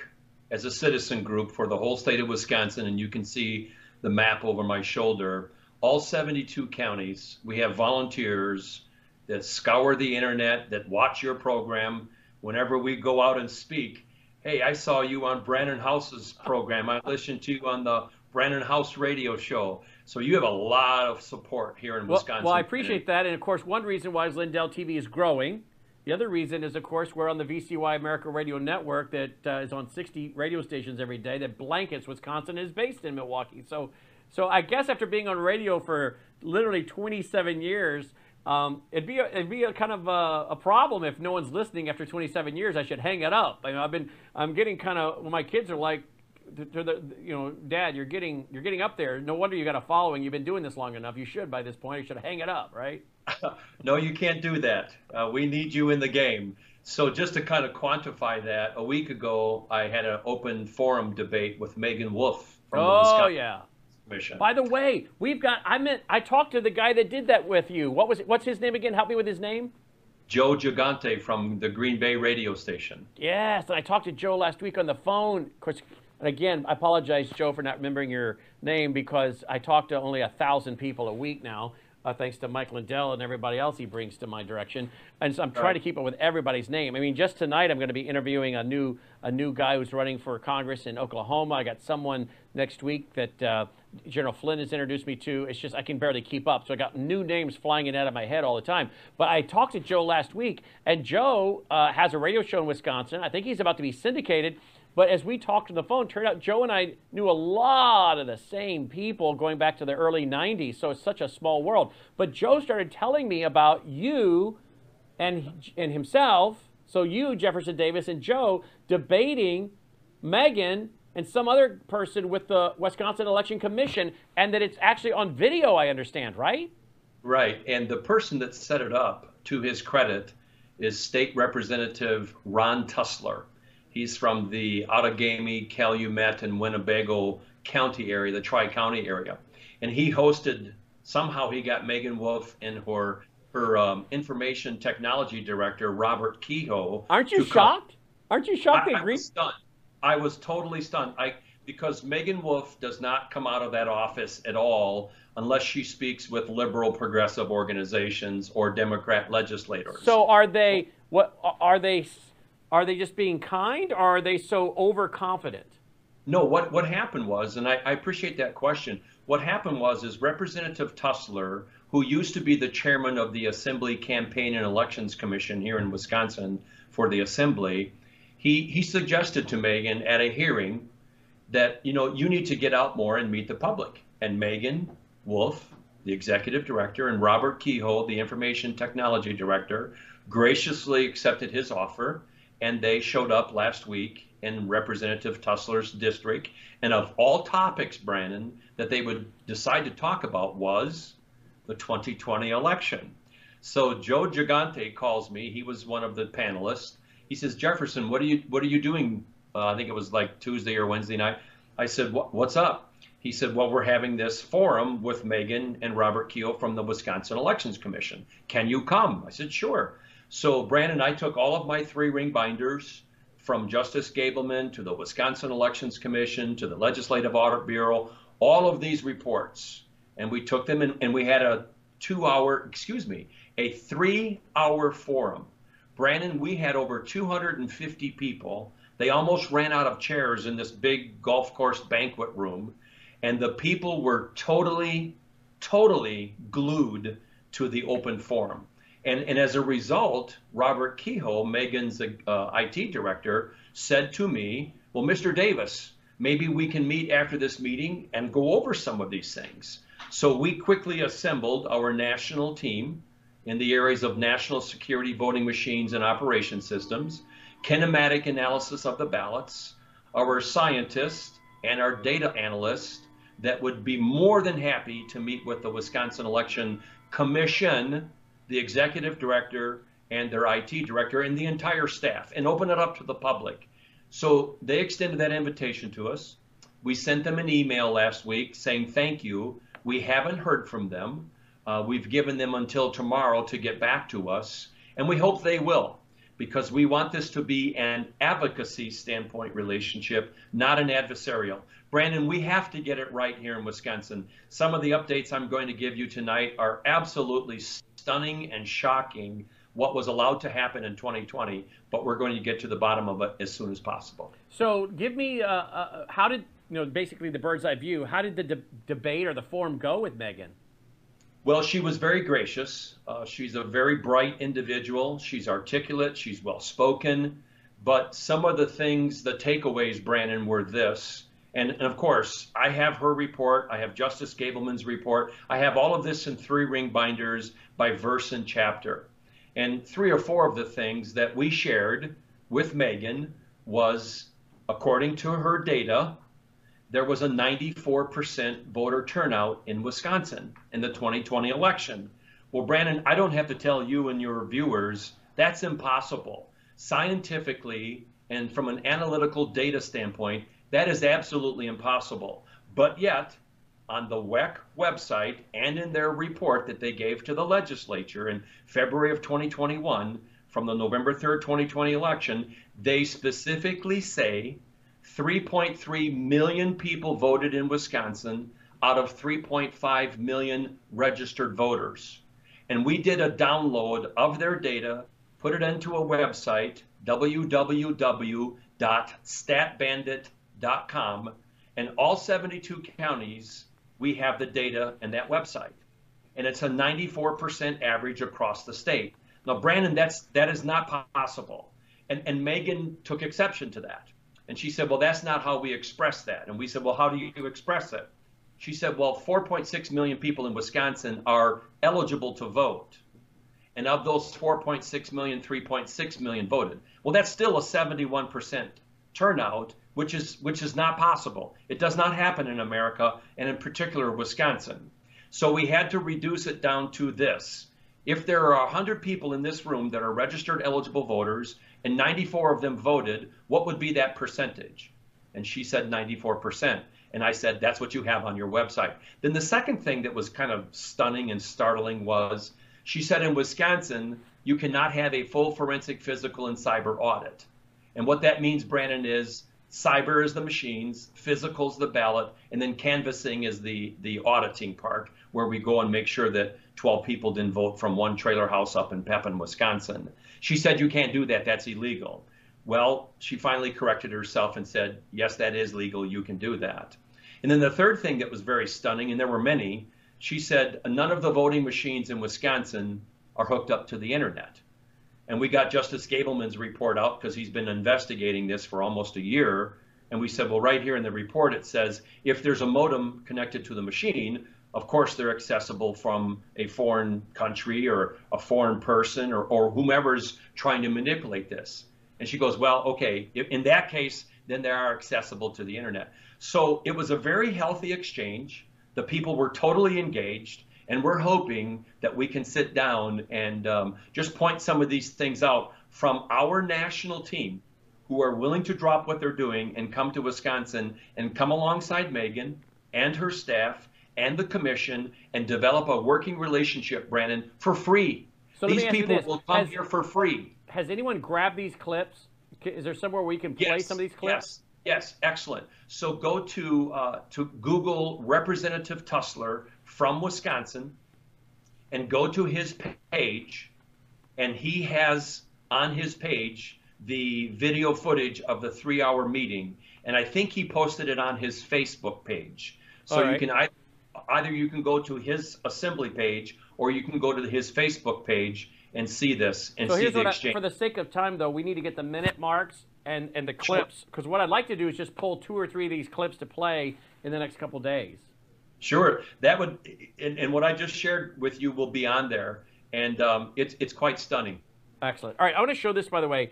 as a citizen group for the whole state of Wisconsin, and you can see the map over my shoulder. All 72 counties, we have volunteers that scour the internet, that watch your program. Whenever we go out and speak, hey, I saw you on Brannon Howse's program. I listened to you on the Brannon Howse radio show. So you have a lot of support here in Wisconsin. Well, I appreciate that. And of course, one reason why Lindell TV is growing. The other reason is, of course, we're on the VCY America Radio Network that uh, is on 60 radio stations every day that blankets Wisconsin is based in Milwaukee. So, so I guess after being on radio for literally 27 years, um, it'd be a, it'd be a kind of a, a, problem if no one's listening after 27 years. I should hang it up. I mean, I've been I'm getting kind of well, my kids are like, to, to the you know, Dad, you're getting you're getting up there. No wonder you got a following. You've been doing this long enough. You should by this point. You should hang it up, right? no, you can't do that. Uh, we need you in the game. So just to kind of quantify that, a week ago I had an open forum debate with Meagan Wolfe from oh, the Wisconsin yeah. Commission. By the way, we've got I meant I talked to the guy that did that with you. What was it, what's his name again? Help me with his name. Joe Giganti from the Green Bay radio station. Yes, and I talked to Joe last week on the phone. Of course, and again, I apologize, Joe, for not remembering your name because I talk to only a thousand people a week now, uh, thanks to Mike Lindell and everybody else he brings to my direction. And so I'm trying right. to keep up with everybody's name. I mean, just tonight I'm going to be interviewing a new a new guy who's running for Congress in Oklahoma. I got someone next week that uh, General Flynn has introduced me to. It's just I can barely keep up. So I got new names flying in out of my head all the time. But I talked to Joe last week, and Joe uh, has a radio show in Wisconsin. I think he's about to be syndicated. But as we talked on the phone, turned out Joe and I knew a lot of the same people going back to the early 90s. So it's such a small world. But Joe started telling me about you and, and himself. So you, Jefferson Davis, and Joe debating Megan and some other person with the Wisconsin Election Commission, and that it's actually on video, I understand, right? Right. And the person that set it up, to his credit, is State Representative Ron Tusler. He's from the Outagamie, Calumet, and Winnebago County area, the Tri County area. And he hosted, somehow he got Meagan Wolfe and her her um, information technology director, Robert Kehoe. Aren't you shocked? Aren't you shocked? I, I was stunned. I was totally stunned. I because Meagan Wolfe does not come out of that office at all unless she speaks with liberal progressive organizations or Democrat legislators. So are they what are they are they just being kind or are they so overconfident? No, what, what happened was, and I, I appreciate that question. What happened was is Representative Tusler, who used to be the chairman of the Assembly Campaign and Elections Commission here in Wisconsin for the Assembly, he, he suggested to Megan at a hearing that, you know, you need to get out more and meet the public. And Meagan Wolfe, the executive director, and Robert Kehoe, the information technology director, graciously accepted his offer. And they showed up last week in Representative Tusler's district. And of all topics, Brannon, that they would decide to talk about was the 2020 election. So Joe Giganti calls me. He was one of the panelists. He says, Jefferson, what are you what are you doing? Uh, I think it was like Tuesday or Wednesday night. I said, what's up? He said, well, we're having this forum with Megan and Robert Kehoe from the Wisconsin Elections Commission. Can you come? I said, sure. So Brannon, I took all of my three ring binders from Justice Gableman to the Wisconsin Elections Commission to the Legislative Audit Bureau, all of these reports, and we took them and, and we had a two hour, excuse me, a three hour forum. Brannon, we had over 250 people. They almost ran out of chairs in this big golf course banquet room. And the people were totally, totally glued to the open forum. And, and as a result, Robert Kehoe, Megan's uh, IT director, said to me, Well, Mr. Davis, maybe we can meet after this meeting and go over some of these things. So we quickly assembled our national team in the areas of national security voting machines and operation systems, kinematic analysis of the ballots, our scientists, and our data analysts that would be more than happy to meet with the Wisconsin Election Commission the executive director and their IT director and the entire staff and open it up to the public. So they extended that invitation to us. We sent them an email last week saying thank you. We haven't heard from them. Uh, we've given them until tomorrow to get back to us, and we hope they will because we want this to be an advocacy standpoint relationship, not an adversarial. Brannon, we have to get it right here in Wisconsin. Some of the updates I'm going to give you tonight are absolutely stunning and shocking what was allowed to happen in 2020, but we're going to get to the bottom of it as soon as possible. So, give me uh, uh, how did you know basically the bird's eye view? How did the de- debate or the forum go with Megan? Well, she was very gracious. Uh, she's a very bright individual. She's articulate. She's well spoken. But some of the things, the takeaways, Brannon, were this. And, and, of course, I have her report. I have Justice Gableman's report. I have all of this in three ring binders by verse and chapter. And three or four of the things that we shared with Megan was, according to her data, there was a 94% voter turnout in Wisconsin in the 2020 election. Well, Brannon, I don't have to tell you and your viewers that's impossible. Scientifically and from an analytical data standpoint, that is absolutely impossible. But yet, on the WEC website and in their report that they gave to the legislature in February of 2021 from the November 3rd, 2020 election, they specifically say 3.3 million people voted in Wisconsin out of 3.5 million registered voters. And we did a download of their data, put it into a website, www.statbandit.com com, and all 72 counties, we have the data in that website. And it's a 94% average across the state. Now, Brannon, that's that is not possible. And, and Meagan took exception to that. And she said, Well, that's not how we express that. And we said, Well, how do you express it? She said, Well, 4.6 million people in Wisconsin are eligible to vote. And of those 4.6 million, 3.6 million voted. Well, that's still a 71% turnout which is which is not possible. It does not happen in America, and in particular Wisconsin. So we had to reduce it down to this. If there are 100 people in this room that are registered eligible voters and 94 of them voted, what would be that percentage? And she said 94%. And I said, that's what you have on your website. Then the second thing that was kind of stunning and startling was she said in Wisconsin, you cannot have a full forensic, physical, and cyber audit. And what that means, Brannon, is cyber is the machines, physical is the ballot, and then canvassing is the, the auditing part where we go and make sure that 12 people didn't vote from one trailer house up in Pepin, Wisconsin. She said, You can't do that. That's illegal. Well, she finally corrected herself and said, Yes, that is legal. You can do that. And then the third thing that was very stunning, and there were many, she said, None of the voting machines in Wisconsin are hooked up to the internet. And we got Justice Gableman's report out because he's been investigating this for almost a year. And we said, well, right here in the report, it says if there's a modem connected to the machine, of course they're accessible from a foreign country or a foreign person or, or whomever's trying to manipulate this. And she goes, well, okay, in that case, then they are accessible to the internet. So it was a very healthy exchange. The people were totally engaged. And we're hoping that we can sit down and um, just point some of these things out from our national team who are willing to drop what they're doing and come to Wisconsin and come alongside Megan and her staff and the commission and develop a working relationship, Brannon, for free. So these people will come has, here for free. Has anyone grabbed these clips? Is there somewhere where you can play yes, some of these clips? Yes, yes, excellent. So go to uh, to Google Representative Tusler from Wisconsin and go to his page, and he has on his page the video footage of the three-hour meeting, and I think he posted it on his Facebook page. So right. you can either you can go to his assembly page or you can go to his Facebook page and see this and so see the exchange. I, for the sake of time, though, we need to get the minute marks and, and the clips because what I'd like to do is just pull two or three of these clips to play in the next couple days. Sure, that would, and, and, what I just shared with you will be on there, and um, it's it's quite stunning. Excellent. All right, I want to show this by the way.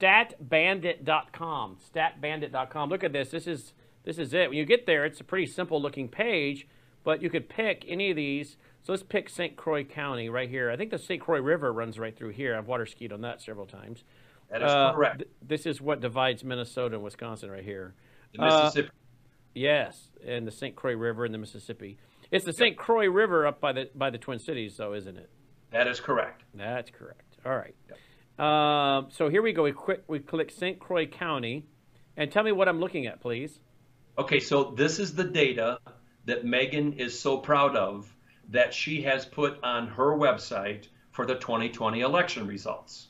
Statbandit.com. Statbandit.com. Look at this. This is this is it. When you get there, it's a pretty simple looking page but you could pick any of these. So let's pick St. Croix County right here. I think the St. Croix River runs right through here. I've water skied on that several times. That is uh, correct. Th- this is what divides Minnesota and Wisconsin right here. The Mississippi. Yes, and the St. Croix River and the Mississippi. It's the St. Croix River up by the by the Twin Cities, though, isn't it? That is correct. That's correct. All right. Yep. Um, so here we go. We quick we click St. Croix County, and tell me what I'm looking at, please. Okay, so this is the data that Megan is so proud of that she has put on her website for the 2020 election results.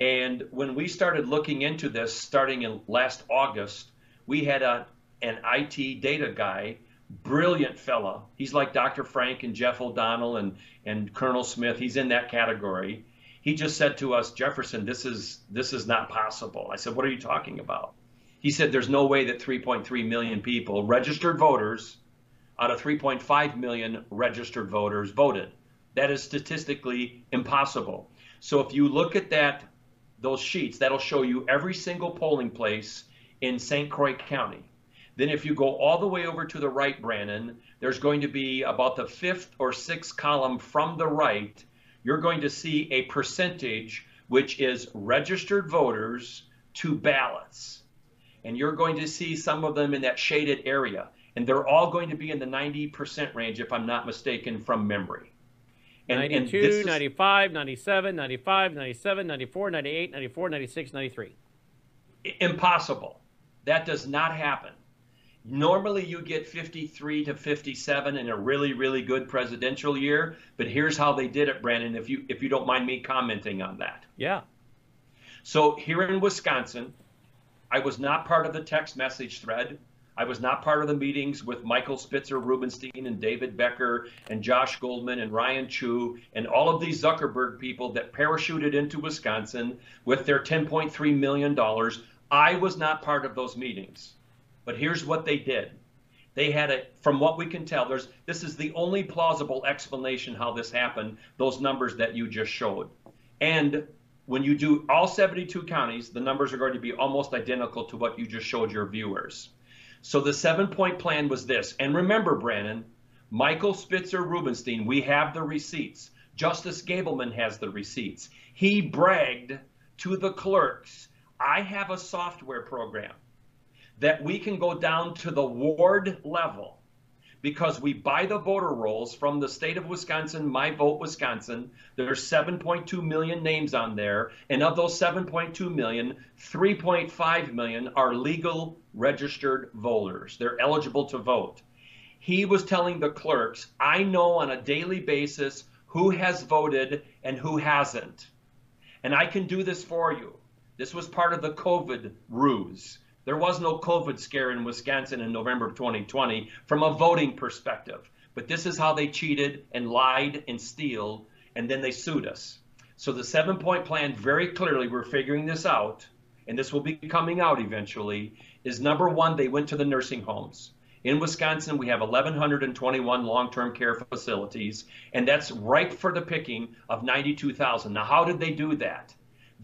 And when we started looking into this starting in last August, we had a, an IT data guy, brilliant fella. He's like Dr. Frank and Jeff O'Donnell and, and Colonel Smith. He's in that category. He just said to us, Jefferson, this is this is not possible. I said, What are you talking about? He said, There's no way that 3.3 million people, registered voters, out of 3.5 million registered voters voted. That is statistically impossible. So if you look at that, those sheets, that'll show you every single polling place in St. Croix County. Then if you go all the way over to the right, Brannon, there's going to be about the fifth or sixth column from the right. You're going to see a percentage which is registered voters to ballots. And you're going to see some of them in that shaded area and they're all going to be in the 90% range, if I'm not mistaken, from memory. And, 92, and is, 95, 97, 95, 97, 94, 98, 94, 96, 93. Impossible. That does not happen. Normally, you get 53 to 57 in a really, really good presidential year. But here's how they did it, Brannon. If you if you don't mind me commenting on that. Yeah. So here in Wisconsin, I was not part of the text message thread. I was not part of the meetings with Michael Spitzer Rubenstein and David Becker and Josh Goldman and Ryan Chu and all of these Zuckerberg people that parachuted into Wisconsin with their $10.3 million. I was not part of those meetings. But here's what they did. They had it from what we can tell, there's this is the only plausible explanation how this happened, those numbers that you just showed. And when you do all 72 counties, the numbers are going to be almost identical to what you just showed your viewers. So the seven point plan was this. And remember, Brannon, Michael Spitzer Rubenstein, we have the receipts. Justice Gableman has the receipts. He bragged to the clerks, I have a software program that we can go down to the ward level because we buy the voter rolls from the state of Wisconsin, My Vote Wisconsin. There's 7.2 million names on there. And of those 7.2 million, 3.5 million are legal registered voters. They're eligible to vote. He was telling the clerks, I know on a daily basis who has voted and who hasn't. And I can do this for you. This was part of the COVID ruse. There was no COVID scare in Wisconsin in November of 2020 from a voting perspective. But this is how they cheated and lied and steal, and then they sued us. So the seven point plan, very clearly, we're figuring this out, and this will be coming out eventually, is number one, they went to the nursing homes. In Wisconsin, we have 1,121 long term care facilities, and that's ripe for the picking of 92,000. Now, how did they do that?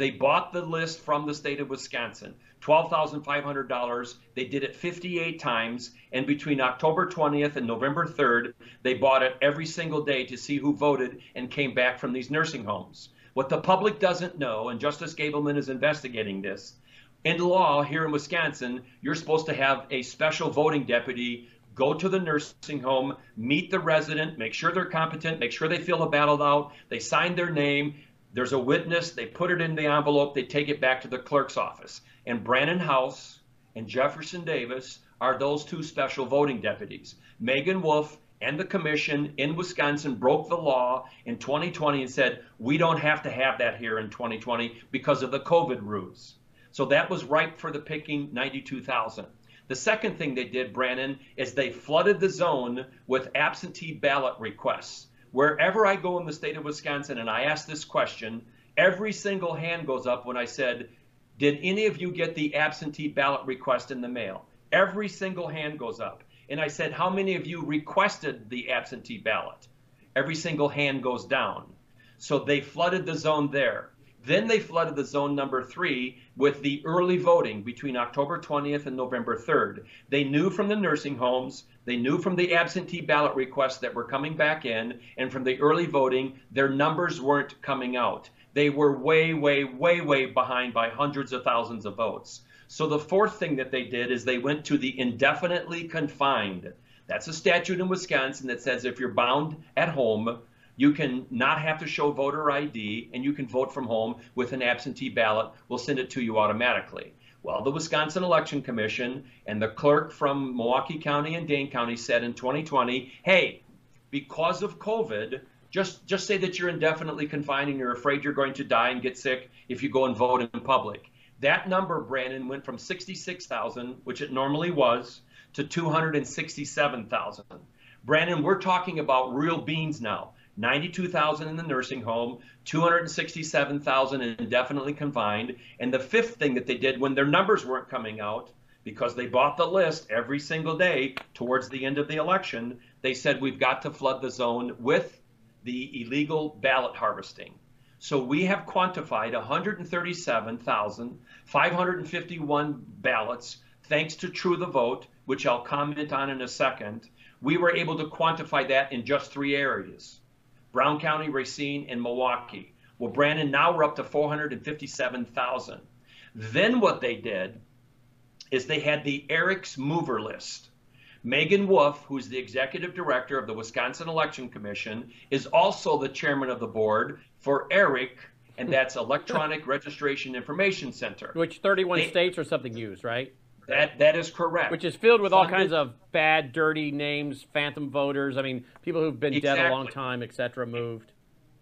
They bought the list from the state of Wisconsin. $12,500. They did it 58 times. And between October 20th and November 3rd, they bought it every single day to see who voted and came back from these nursing homes. What the public doesn't know, and Justice Gableman is investigating this, in law here in Wisconsin, you're supposed to have a special voting deputy go to the nursing home, meet the resident, make sure they're competent, make sure they fill a ballot out, they sign their name, there's a witness, they put it in the envelope, they take it back to the clerk's office and Brannon Howse and Jefferson Davis are those two special voting deputies. Meagan Wolfe and the commission in Wisconsin broke the law in 2020 and said, we don't have to have that here in 2020 because of the COVID rules. So that was ripe for the picking 92,000. The second thing they did, Brannon, is they flooded the zone with absentee ballot requests. Wherever I go in the state of Wisconsin and I ask this question, every single hand goes up when I said, did any of you get the absentee ballot request in the mail? Every single hand goes up. And I said, How many of you requested the absentee ballot? Every single hand goes down. So they flooded the zone there. Then they flooded the zone number three with the early voting between October 20th and November 3rd. They knew from the nursing homes, they knew from the absentee ballot requests that were coming back in, and from the early voting, their numbers weren't coming out they were way, way, way, way behind by hundreds of thousands of votes. So the fourth thing that they did is they went to the indefinitely confined. That's a statute in Wisconsin that says if you're bound at home, you can not have to show voter ID and you can vote from home with an absentee ballot. We'll send it to you automatically. Well, the Wisconsin Election Commission and the clerk from Milwaukee County and Dane County said in 2020, hey, because of COVID, just just say that you're indefinitely confined and you're afraid you're going to die and get sick if you go and vote in public. That number, Brannon, went from 66,000, which it normally was, to 267,000. Brannon, we're talking about real beans now. 92,000 in the nursing home, 267,000 indefinitely confined. And the fifth thing that they did when their numbers weren't coming out, because they bought the list every single day towards the end of the election, they said we've got to flood the zone with the illegal ballot harvesting. So we have quantified 137,551 ballots thanks to True the Vote, which I'll comment on in a second. We were able to quantify that in just three areas Brown County, Racine, and Milwaukee. Well, Brannon, now we're up to 457,000. Then what they did is they had the ERIC's mover list. Meagan Wolfe, who's the executive director of the Wisconsin Election Commission, is also the chairman of the board for ERIC, and that's Electronic Registration Information Center. Which 31 they, states or something use, right? That that is correct. Which is filled with Funded, all kinds of bad, dirty names, phantom voters. I mean, people who've been exactly. dead a long time, etc., moved.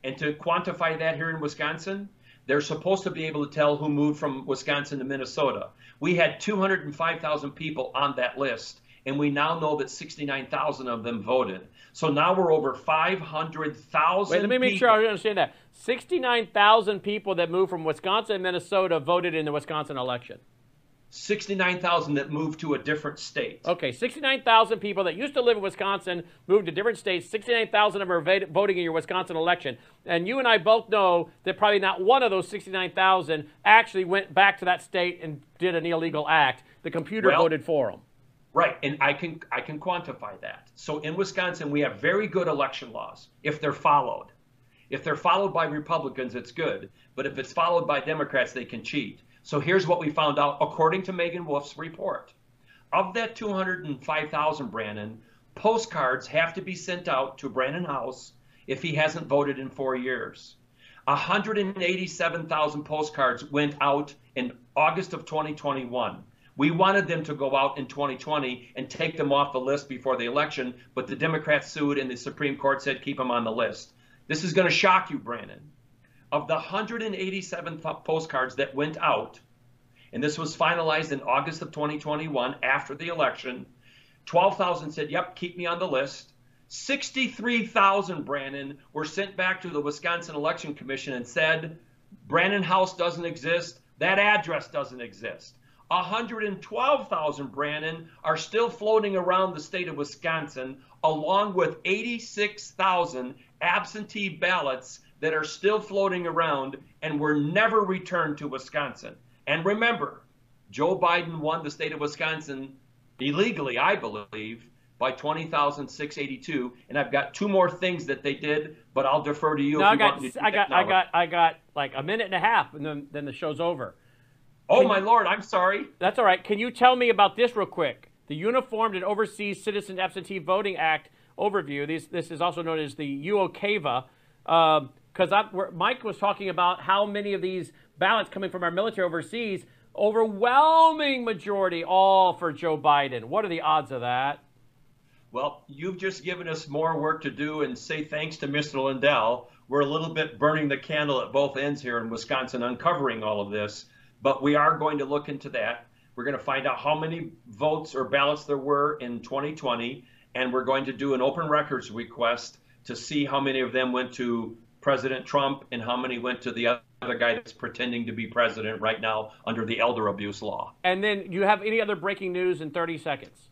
And to quantify that here in Wisconsin, they're supposed to be able to tell who moved from Wisconsin to Minnesota. We had 205,000 people on that list and we now know that 69,000 of them voted. So now we're over 500,000. Wait, let me make people. sure I understand that. 69,000 people that moved from Wisconsin and Minnesota voted in the Wisconsin election. 69,000 that moved to a different state. Okay, 69,000 people that used to live in Wisconsin moved to different states. 69,000 of them are voting in your Wisconsin election. And you and I both know that probably not one of those 69,000 actually went back to that state and did an illegal act. The computer well, voted for them. Right, and I can I can quantify that. So in Wisconsin, we have very good election laws if they're followed. If they're followed by Republicans, it's good. But if it's followed by Democrats, they can cheat. So here's what we found out according to Meagan Wolfe's report. Of that 205,000, Brannon, postcards have to be sent out to Brannon Howse if he hasn't voted in four years. 187,000 postcards went out in August of 2021. We wanted them to go out in 2020 and take them off the list before the election, but the Democrats sued and the Supreme Court said keep them on the list. This is going to shock you, Brannon. Of the 187 postcards that went out, and this was finalized in August of 2021 after the election, 12,000 said, Yep, keep me on the list. 63,000, Brannon, were sent back to the Wisconsin Election Commission and said, Brannon Howse doesn't exist. That address doesn't exist. 112,000, Brannon, are still floating around the state of Wisconsin, along with 86,000 absentee ballots that are still floating around and were never returned to Wisconsin. And remember, Joe Biden won the state of Wisconsin illegally, I believe, by 20,682. And I've got two more things that they did, but I'll defer to you. No, I got, I got, I got, I got like a minute and a half, and then, then the show's over. Oh, my Lord, I'm sorry. That's all right. Can you tell me about this real quick? The Uniformed and Overseas Citizen Absentee Voting Act overview. This, this is also known as the UOCAVA. Because Mike was talking about how many of these ballots coming from our military overseas, overwhelming majority all for Joe Biden. What are the odds of that? Well, you've just given us more work to do and say thanks to Mr. Lindell. We're a little bit burning the candle at both ends here in Wisconsin, uncovering all of this. But we are going to look into that. We're going to find out how many votes or ballots there were in 2020, and we're going to do an open records request to see how many of them went to President Trump and how many went to the other guy that's pretending to be president right now under the elder abuse law. And then you have any other breaking news in 30 seconds?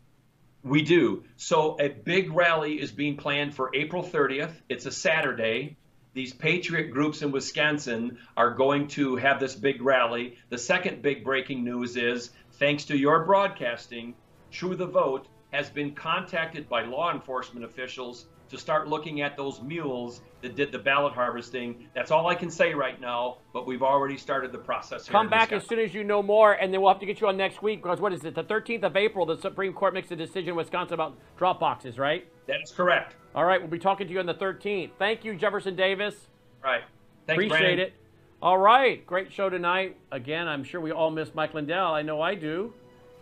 We do. So a big rally is being planned for April 30th. It's a Saturday these patriot groups in Wisconsin are going to have this big rally. The second big breaking news is thanks to your broadcasting, True the Vote has been contacted by law enforcement officials to start looking at those mules that did the ballot harvesting. That's all I can say right now, but we've already started the process. Come back as soon as you know more, and then we'll have to get you on next week because what is it? The 13th of April, the Supreme Court makes a decision in Wisconsin about drop boxes, right? That is correct. All right, we'll be talking to you on the 13th. Thank you, Jefferson Davis. Right. Thanks, Appreciate Brannon. it. All right, great show tonight. Again, I'm sure we all miss Mike Lindell. I know I do.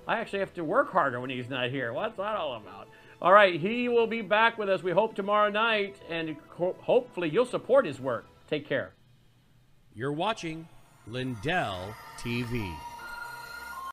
I actually have to work harder when he's not here. What's that all about? All right, he will be back with us, we hope, tomorrow night, and ho- hopefully you'll support his work. Take care. You're watching Lindell TV.